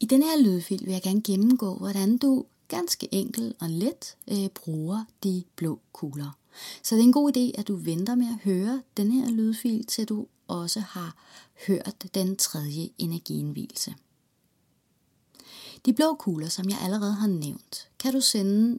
I denne her lydfil vil jeg gerne gennemgå, hvordan du ganske enkelt og let øh, bruger de blå kugler. Så det er en god idé, at du venter med at høre den her lydfil, til du også har hørt den tredje energiindvielse. De blå kugler, som jeg allerede har nævnt, kan du sende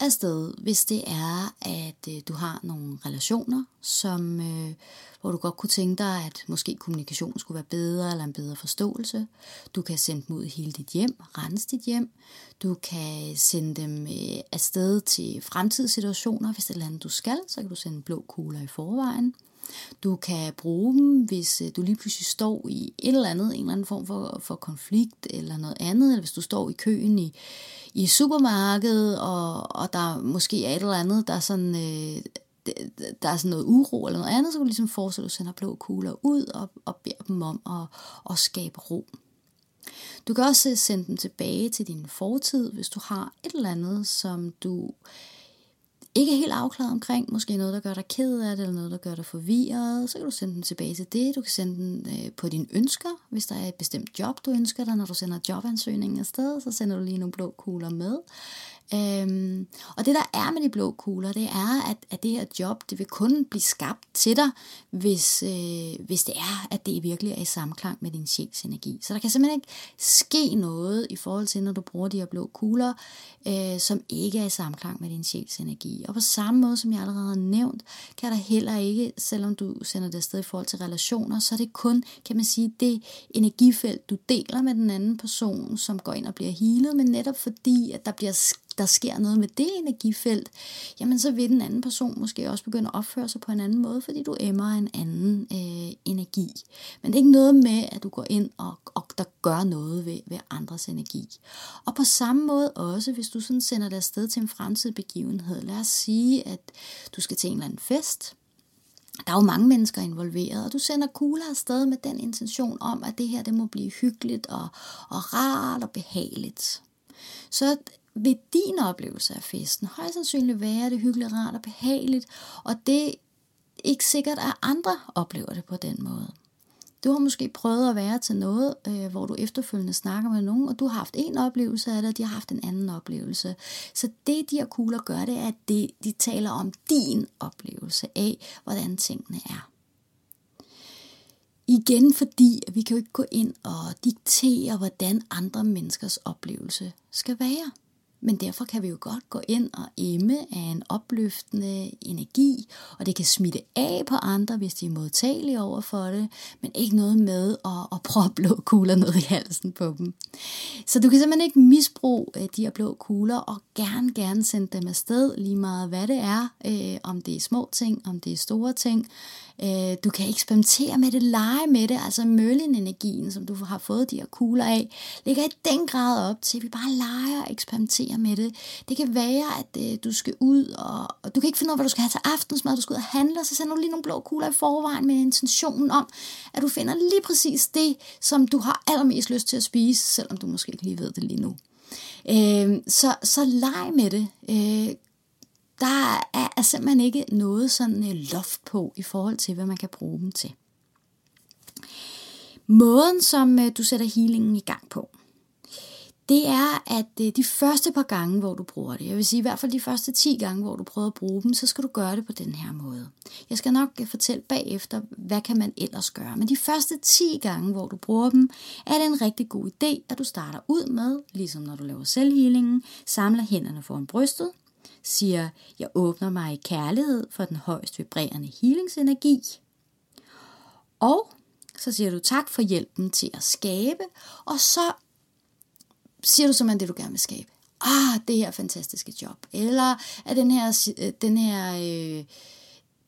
afsted, hvis det er, at øh, du har nogle relationer, som, øh, hvor du godt kunne tænke dig, at måske kommunikationen skulle være bedre eller en bedre forståelse. Du kan sende dem ud i hele dit hjem, rense dit hjem. Du kan sende dem øh, afsted til fremtidssituationer, hvis det er andet, du skal, så kan du sende blå kugler i forvejen. Du kan bruge dem, hvis øh, du lige pludselig står i et eller andet, en eller anden form for, for konflikt eller noget andet, eller hvis du står i køen i, i supermarkedet, og, og der måske er et eller andet, der er sådan... Øh, der er sådan noget uro eller noget andet, så kan du ligesom forestille, at du sender blå kugler ud og, og beder dem om at, at skabe ro. Du kan også øh, sende dem tilbage til din fortid, hvis du har et eller andet, som du ikke er helt afklaret omkring, måske noget, der gør dig ked af det, eller noget, der gør dig forvirret, så kan du sende den tilbage til det. Du kan sende den øh, på dine ønsker, hvis der er et bestemt job, du ønsker dig. Når du sender jobansøgningen afsted, så sender du lige nogle blå kugler med. Øhm, og det der er med de blå kugler, det er, at, at det her job, det vil kun blive skabt til dig, hvis, øh, hvis det er, at det virkelig er i samklang med din sjæls energi. Så der kan simpelthen ikke ske noget i forhold til, når du bruger de her blå kugler, øh, som ikke er i samklang med din sjæls energi. Og på samme måde, som jeg allerede har nævnt, kan der heller ikke, selvom du sender det afsted i forhold til relationer, så er det kun, kan man sige, det energifelt, du deler med den anden person, som går ind og bliver healet, men netop fordi, at der bliver der sker noget med det energifelt, jamen så vil den anden person måske også begynde at opføre sig på en anden måde, fordi du emmer en anden øh, energi. Men det er ikke noget med, at du går ind og, og der gør noget ved, ved andres energi. Og på samme måde også, hvis du sådan sender dig afsted til en fremtidig begivenhed. Lad os sige, at du skal til en eller anden fest, der er jo mange mennesker involveret, og du sender kugler afsted med den intention om, at det her det må blive hyggeligt og, og rart og behageligt. Så vil din oplevelse af festen højst sandsynligt være det hyggeligt, rart og behageligt, og det er ikke sikkert, at andre oplever det på den måde. Du har måske prøvet at være til noget, øh, hvor du efterfølgende snakker med nogen, og du har haft en oplevelse af det, og de har haft en anden oplevelse. Så det, de her kugler gør, det er, at de, de taler om din oplevelse af, hvordan tingene er. Igen fordi, at vi kan jo ikke gå ind og diktere, hvordan andre menneskers oplevelse skal være. Men derfor kan vi jo godt gå ind og emme af en opløftende energi, og det kan smitte af på andre, hvis de er modtagelige over for det, men ikke noget med at, at prøve blå kugler ned i halsen på dem. Så du kan simpelthen ikke misbruge øh, de her blå kugler, og gerne, gerne sende dem afsted, lige meget hvad det er, øh, om det er små ting, om det er store ting, Øh, du kan eksperimentere med det, lege med det, altså møllen-energien, som du har fået de her kugler af, ligger i den grad op til, at vi bare leger og eksperimenterer med det. Det kan være, at øh, du skal ud, og, og du kan ikke finde ud af, hvad du skal have til aftensmad, du skal ud og handle, og så sender du lige nogle blå kugler i forvejen med intentionen om, at du finder lige præcis det, som du har allermest lyst til at spise, selvom du måske ikke lige ved det lige nu. Øh, så, så leg med det. Øh, der er, er simpelthen ikke noget sådan øh, loft på i forhold til, hvad man kan bruge dem til. Måden, som øh, du sætter healingen i gang på, det er, at øh, de første par gange, hvor du bruger det, jeg vil sige i hvert fald de første 10 gange, hvor du prøver at bruge dem, så skal du gøre det på den her måde. Jeg skal nok øh, fortælle bagefter, hvad kan man ellers gøre. Men de første 10 gange, hvor du bruger dem, er det en rigtig god idé, at du starter ud med, ligesom når du laver selvhealingen, samler hænderne foran brystet, siger, jeg åbner mig i kærlighed for den højst vibrerende healingsenergi. Og så siger du tak for hjælpen til at skabe, og så siger du simpelthen det, du gerne vil skabe. Ah, det her fantastiske job. Eller at den her, øh, den her, øh,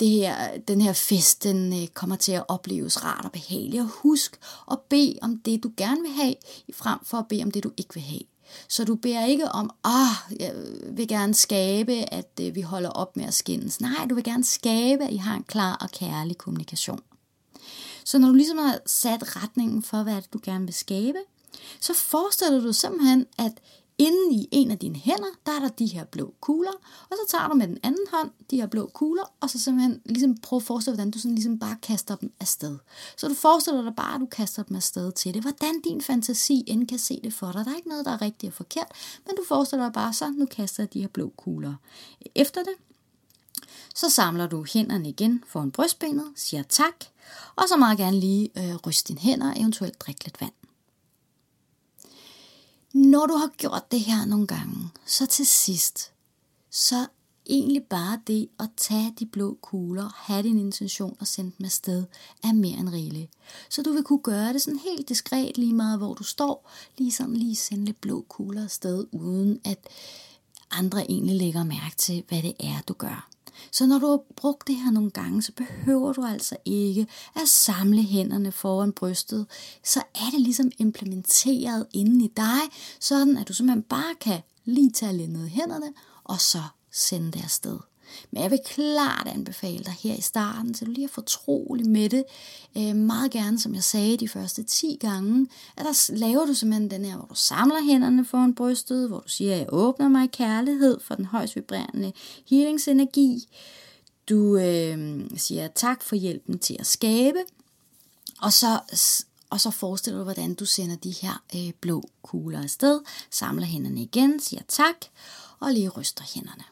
det her, den her fest, den øh, kommer til at opleves rart og behageligt. Og husk at bede om det, du gerne vil have, frem for at bede om det, du ikke vil have. Så du beder ikke om, ah, jeg vil gerne skabe, at øh, vi holder op med at skændes. Nej, du vil gerne skabe, at I har en klar og kærlig kommunikation. Så når du ligesom har sat retningen for, hvad det, du gerne vil skabe, så forestiller du simpelthen, at Inden i en af dine hænder, der er der de her blå kugler, og så tager du med den anden hånd de her blå kugler, og så simpelthen ligesom prøv at forestille dig, hvordan du sådan ligesom bare kaster dem afsted. Så du forestiller dig bare, at du kaster dem afsted til det. Hvordan din fantasi end kan se det for dig. Der er ikke noget, der er rigtigt og forkert, men du forestiller dig bare, så nu kaster jeg de her blå kugler. Efter det, så samler du hænderne igen foran brystbenet, siger tak, og så meget gerne lige øh, ryste dine hænder, eventuelt drikke lidt vand. Når du har gjort det her nogle gange, så til sidst, så egentlig bare det at tage de blå kugler, have din intention og sende dem afsted, er mere end rigeligt. Så du vil kunne gøre det sådan helt diskret lige meget, hvor du står, lige sådan lige sende lidt blå kugler afsted, uden at andre egentlig lægger mærke til, hvad det er, du gør. Så når du har brugt det her nogle gange, så behøver du altså ikke at samle hænderne foran brystet. Så er det ligesom implementeret inden i dig, sådan at du simpelthen bare kan lige tage lidt ned i hænderne, og så sende det afsted. Men jeg vil klart anbefale dig her i starten, så du lige er fortrolig med det. Øh, meget gerne, som jeg sagde de første 10 gange, at der laver du simpelthen den her, hvor du samler hænderne foran brystet, hvor du siger, at jeg åbner mig i kærlighed for den højst vibrerende healingsenergi. Du øh, siger tak for hjælpen til at skabe, og så og så forestiller du, hvordan du sender de her øh, blå kugler afsted, samler hænderne igen, siger tak, og lige ryster hænderne.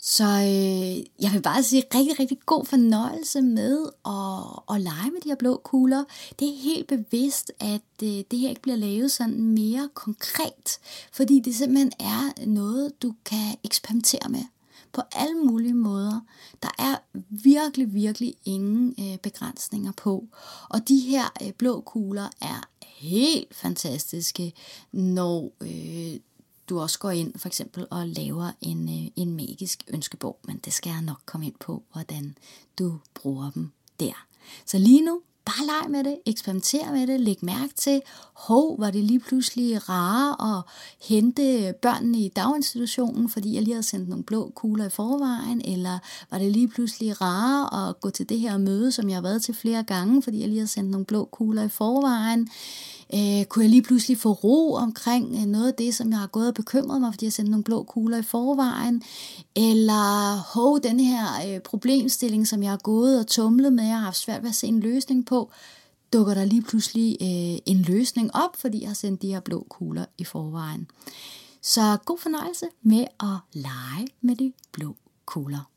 Så øh, jeg vil bare sige rigtig, rigtig god fornøjelse med at, at lege med de her blå kugler. Det er helt bevidst, at øh, det her ikke bliver lavet sådan mere konkret, fordi det simpelthen er noget, du kan eksperimentere med på alle mulige måder. Der er virkelig, virkelig ingen øh, begrænsninger på. Og de her øh, blå kugler er helt fantastiske, når øh, du også går ind for eksempel og laver en, øh, en magisk ønskebog, men det skal jeg nok komme ind på, hvordan du bruger dem der. Så lige nu, bare leg med det, eksperimenter med det, læg mærke til, hov, var det lige pludselig rare at hente børnene i daginstitutionen, fordi jeg lige havde sendt nogle blå kugler i forvejen, eller var det lige pludselig rare at gå til det her møde, som jeg har været til flere gange, fordi jeg lige havde sendt nogle blå kugler i forvejen, Øh, kunne jeg lige pludselig få ro omkring øh, noget af det, som jeg har gået og bekymret mig, fordi jeg sendte nogle blå kugler i forvejen? Eller hov, den her øh, problemstilling, som jeg har gået og tumlet med, jeg har haft svært ved at se en løsning på, dukker der lige pludselig øh, en løsning op, fordi jeg har sendt de her blå kugler i forvejen. Så god fornøjelse med at lege med de blå kugler.